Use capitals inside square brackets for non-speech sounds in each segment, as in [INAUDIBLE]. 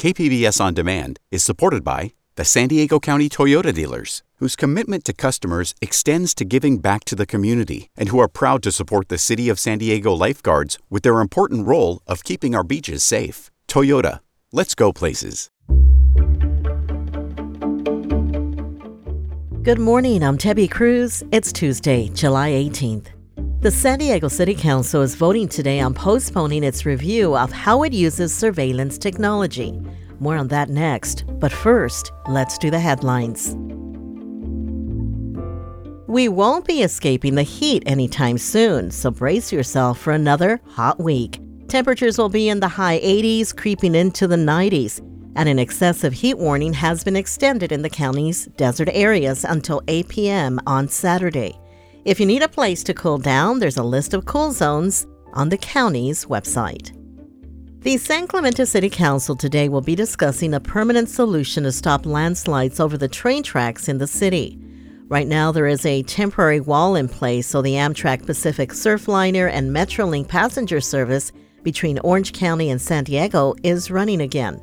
KPBS On Demand is supported by the San Diego County Toyota dealers, whose commitment to customers extends to giving back to the community and who are proud to support the City of San Diego lifeguards with their important role of keeping our beaches safe. Toyota, let's go places. Good morning, I'm Debbie Cruz. It's Tuesday, July 18th. The San Diego City Council is voting today on postponing its review of how it uses surveillance technology. More on that next. But first, let's do the headlines. We won't be escaping the heat anytime soon, so brace yourself for another hot week. Temperatures will be in the high 80s, creeping into the 90s, and an excessive heat warning has been extended in the county's desert areas until 8 p.m. on Saturday. If you need a place to cool down, there's a list of cool zones on the county's website. The San Clemente City Council today will be discussing a permanent solution to stop landslides over the train tracks in the city. Right now, there is a temporary wall in place so the Amtrak Pacific Surfliner and Metrolink passenger service between Orange County and San Diego is running again.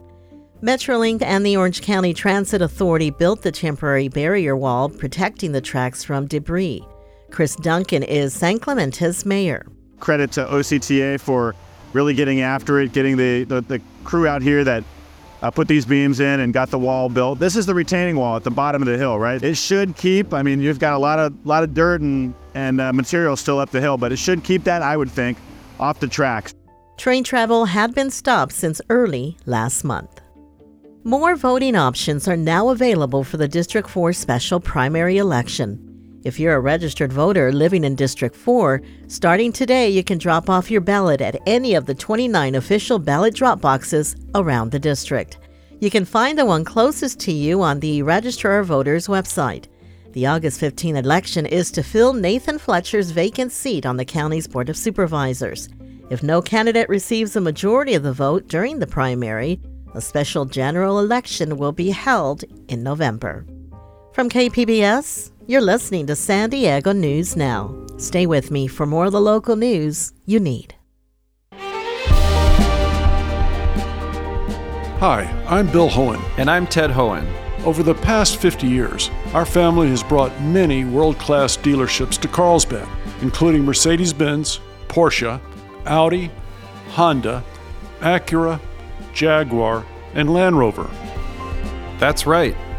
Metrolink and the Orange County Transit Authority built the temporary barrier wall protecting the tracks from debris. Chris Duncan is San Clemente's mayor. Credit to OCTA for really getting after it, getting the, the, the crew out here that uh, put these beams in and got the wall built. This is the retaining wall at the bottom of the hill, right? It should keep. I mean, you've got a lot of lot of dirt and and uh, material still up the hill, but it should keep that, I would think, off the tracks. Train travel had been stopped since early last month. More voting options are now available for the District 4 special primary election. If you're a registered voter living in District 4, starting today you can drop off your ballot at any of the 29 official ballot drop boxes around the district. You can find the one closest to you on the Registrar of Voters website. The August 15 election is to fill Nathan Fletcher's vacant seat on the county's Board of Supervisors. If no candidate receives a majority of the vote during the primary, a special general election will be held in November. From KPBS, you're listening to San Diego News Now. Stay with me for more of the local news you need. Hi, I'm Bill Hoehn. And I'm Ted Hoehn. Over the past 50 years, our family has brought many world class dealerships to Carlsbad, including Mercedes Benz, Porsche, Audi, Honda, Acura, Jaguar, and Land Rover. That's right.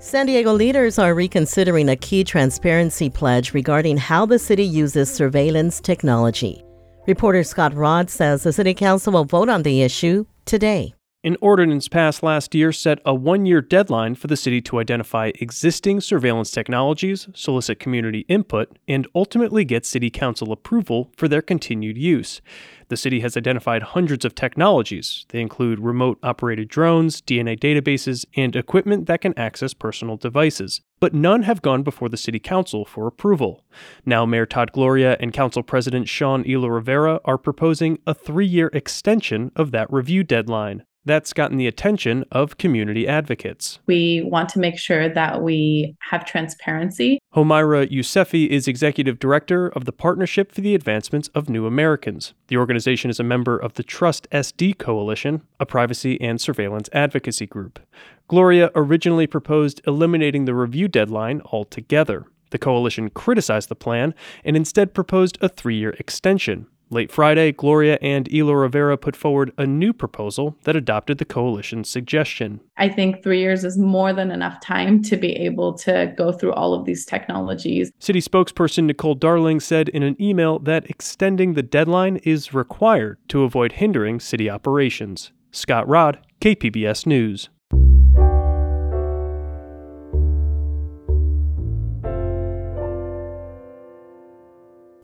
San Diego leaders are reconsidering a key transparency pledge regarding how the city uses surveillance technology. Reporter Scott Rod says the City Council will vote on the issue today. An ordinance passed last year set a one year deadline for the city to identify existing surveillance technologies, solicit community input, and ultimately get City Council approval for their continued use. The city has identified hundreds of technologies. They include remote operated drones, DNA databases, and equipment that can access personal devices. But none have gone before the City Council for approval. Now, Mayor Todd Gloria and Council President Sean Elo Rivera are proposing a three year extension of that review deadline. That's gotten the attention of community advocates. We want to make sure that we have transparency. Homaira Yousefi is executive director of the Partnership for the Advancement of New Americans. The organization is a member of the Trust SD Coalition, a privacy and surveillance advocacy group. Gloria originally proposed eliminating the review deadline altogether. The coalition criticized the plan and instead proposed a three year extension. Late Friday, Gloria and Elo Rivera put forward a new proposal that adopted the coalition's suggestion. I think three years is more than enough time to be able to go through all of these technologies. City spokesperson Nicole Darling said in an email that extending the deadline is required to avoid hindering city operations. Scott Rod, KPBS News.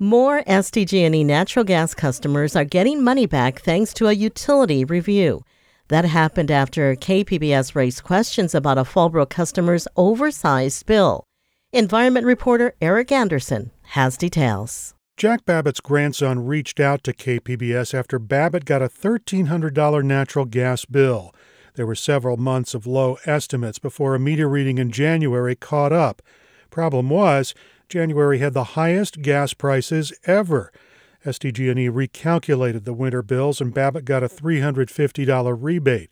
More SDG&E natural gas customers are getting money back thanks to a utility review. That happened after KPBS raised questions about a Fallbrook customer's oversized bill. Environment reporter Eric Anderson has details. Jack Babbitt's grandson reached out to KPBS after Babbitt got a $1,300 natural gas bill. There were several months of low estimates before a meter reading in January caught up. Problem was, January had the highest gas prices ever. SDG&E recalculated the winter bills and Babbitt got a $350 rebate.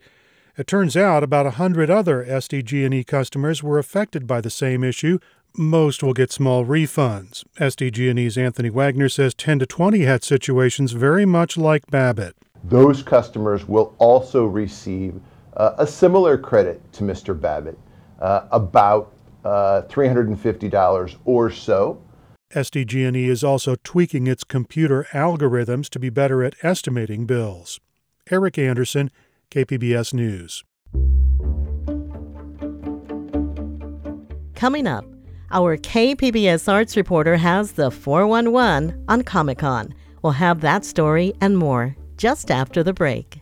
It turns out about a 100 other SDG&E customers were affected by the same issue. Most will get small refunds. SDG&E's Anthony Wagner says 10 to 20 had situations very much like Babbitt. Those customers will also receive uh, a similar credit to Mr. Babbitt, uh, about uh, $350 or so. SDG&E is also tweaking its computer algorithms to be better at estimating bills. Eric Anderson, KPBS News. Coming up, our KPBS arts reporter has the 411 on Comic Con. We'll have that story and more just after the break.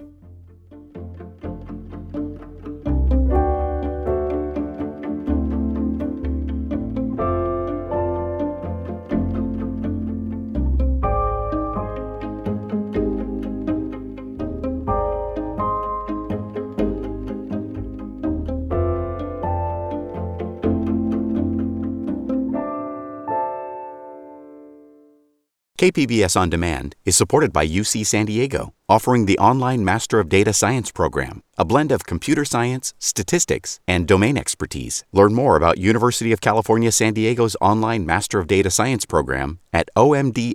KPBS On Demand is supported by UC San Diego, offering the online Master of Data Science program, a blend of computer science, statistics, and domain expertise. Learn more about University of California San Diego's online Master of Data Science program at omds.ucsd.edu.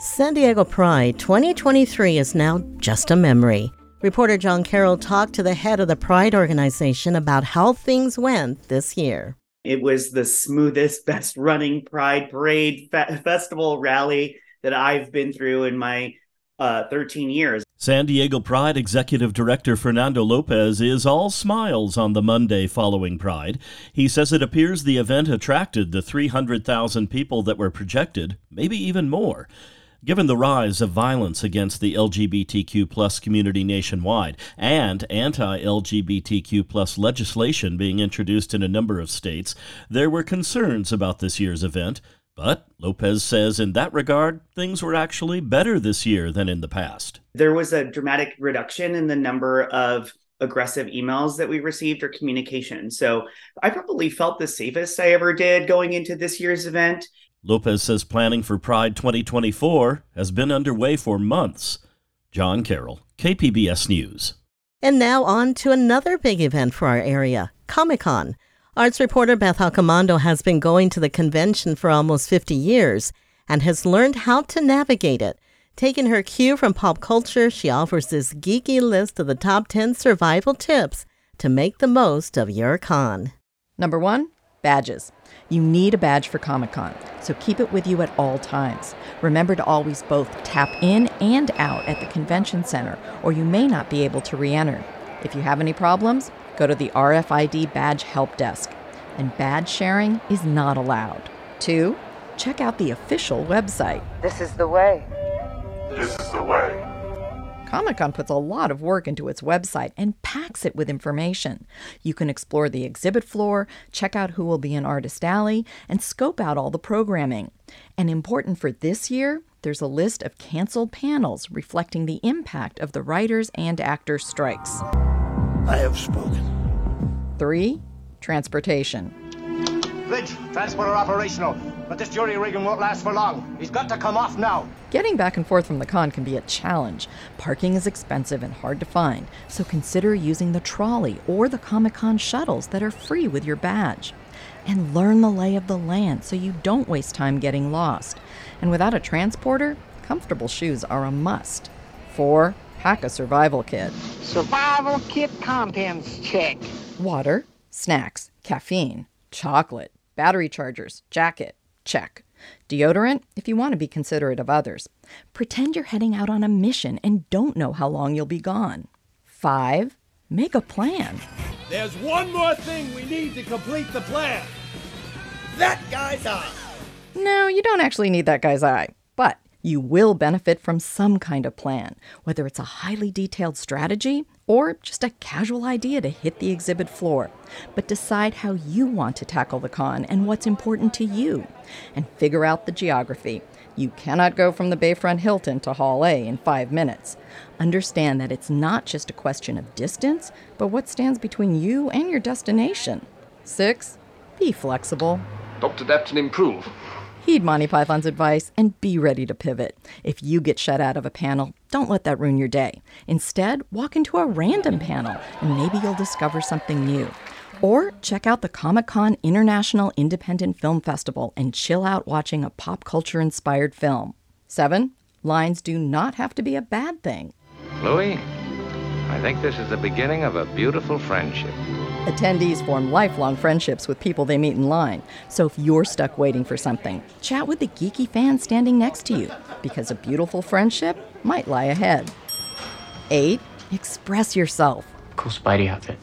San Diego Pride 2023 is now just a memory. Reporter John Carroll talked to the head of the Pride organization about how things went this year. It was the smoothest, [LAUGHS] best running Pride Parade fe- Festival rally that I've been through in my uh, 13 years. San Diego Pride Executive Director Fernando Lopez is all smiles on the Monday following Pride. He says it appears the event attracted the 300,000 people that were projected, maybe even more. Given the rise of violence against the LGBTQ plus community nationwide and anti-LGBTQ plus legislation being introduced in a number of states, there were concerns about this year's event. But Lopez says in that regard, things were actually better this year than in the past. There was a dramatic reduction in the number of aggressive emails that we received or communication. So I probably felt the safest I ever did going into this year's event. Lopez says planning for Pride 2024 has been underway for months. John Carroll, KPBS News. And now on to another big event for our area Comic Con. Arts reporter Beth Accomando has been going to the convention for almost 50 years and has learned how to navigate it. Taking her cue from pop culture, she offers this geeky list of the top 10 survival tips to make the most of your con. Number one, badges. You need a badge for Comic Con, so keep it with you at all times. Remember to always both tap in and out at the convention center, or you may not be able to re enter. If you have any problems, go to the RFID Badge Help Desk. And badge sharing is not allowed. Two, check out the official website. This is the way. This is the way. Comic Con puts a lot of work into its website and packs it with information. You can explore the exhibit floor, check out who will be in Artist Alley, and scope out all the programming. And important for this year, there's a list of canceled panels reflecting the impact of the writers and actors' strikes. I have spoken. Three, transportation. Bridge, transporter operational, but this jury rigging won't last for long. He's got to come off now. Getting back and forth from the con can be a challenge. Parking is expensive and hard to find, so consider using the trolley or the Comic Con shuttles that are free with your badge. And learn the lay of the land so you don't waste time getting lost. And without a transporter, comfortable shoes are a must. Four, pack a survival kit. Survival kit contents check. Water, snacks, caffeine, chocolate, battery chargers, jacket, check. Deodorant, if you want to be considerate of others. Pretend you're heading out on a mission and don't know how long you'll be gone. Five, Make a plan. There's one more thing we need to complete the plan. That guy's eye. No, you don't actually need that guy's eye, but you will benefit from some kind of plan, whether it's a highly detailed strategy or just a casual idea to hit the exhibit floor. But decide how you want to tackle the con and what's important to you, and figure out the geography. You cannot go from the Bayfront Hilton to Hall A in five minutes. Understand that it's not just a question of distance, but what stands between you and your destination. Six, be flexible. Dr. Adapt and improve. Heed Monty Python's advice and be ready to pivot. If you get shut out of a panel, don't let that ruin your day. Instead, walk into a random panel and maybe you'll discover something new. Or check out the Comic Con International Independent Film Festival and chill out watching a pop culture inspired film. Seven, lines do not have to be a bad thing. Louis, I think this is the beginning of a beautiful friendship. Attendees form lifelong friendships with people they meet in line. So if you're stuck waiting for something, chat with the geeky fan standing next to you, because a beautiful friendship might lie ahead. 8. Express yourself. Cool Spidey outfit.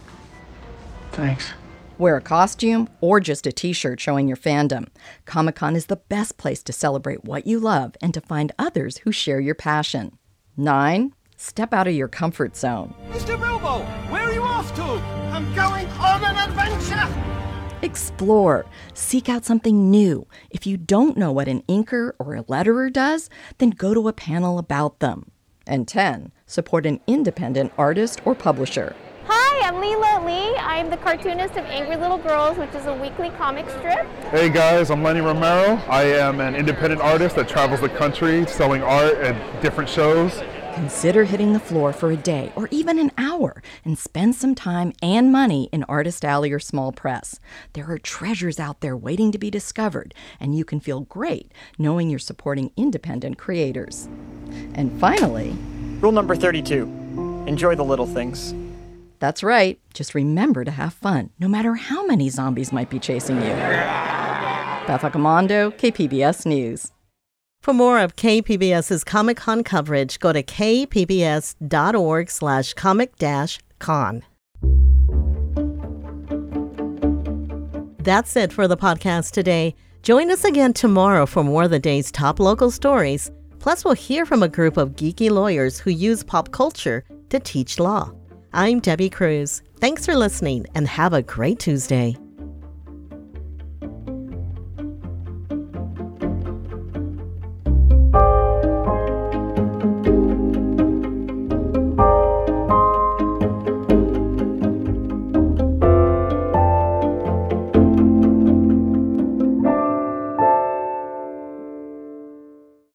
Thanks. Wear a costume or just a t shirt showing your fandom. Comic Con is the best place to celebrate what you love and to find others who share your passion. 9. Step out of your comfort zone. Mr. Bilbo, where are you off to? I'm going on an adventure. Explore. Seek out something new. If you don't know what an inker or a letterer does, then go to a panel about them. And 10. Support an independent artist or publisher. Hi, I'm Lela Lee. I'm the cartoonist of Angry Little Girls, which is a weekly comic strip. Hey guys, I'm Lenny Romero. I am an independent artist that travels the country selling art at different shows. Consider hitting the floor for a day or even an hour and spend some time and money in Artist Alley or Small Press. There are treasures out there waiting to be discovered, and you can feel great knowing you're supporting independent creators. And finally, rule number 32 enjoy the little things. That's right, just remember to have fun, no matter how many zombies might be chasing you. Beth Accomando, KPBS News. For more of KPBS's Comic Con coverage, go to kpbs.org slash comic dash con. That's it for the podcast today. Join us again tomorrow for more of the day's top local stories. Plus, we'll hear from a group of geeky lawyers who use pop culture to teach law. I'm Debbie Cruz. Thanks for listening and have a great Tuesday.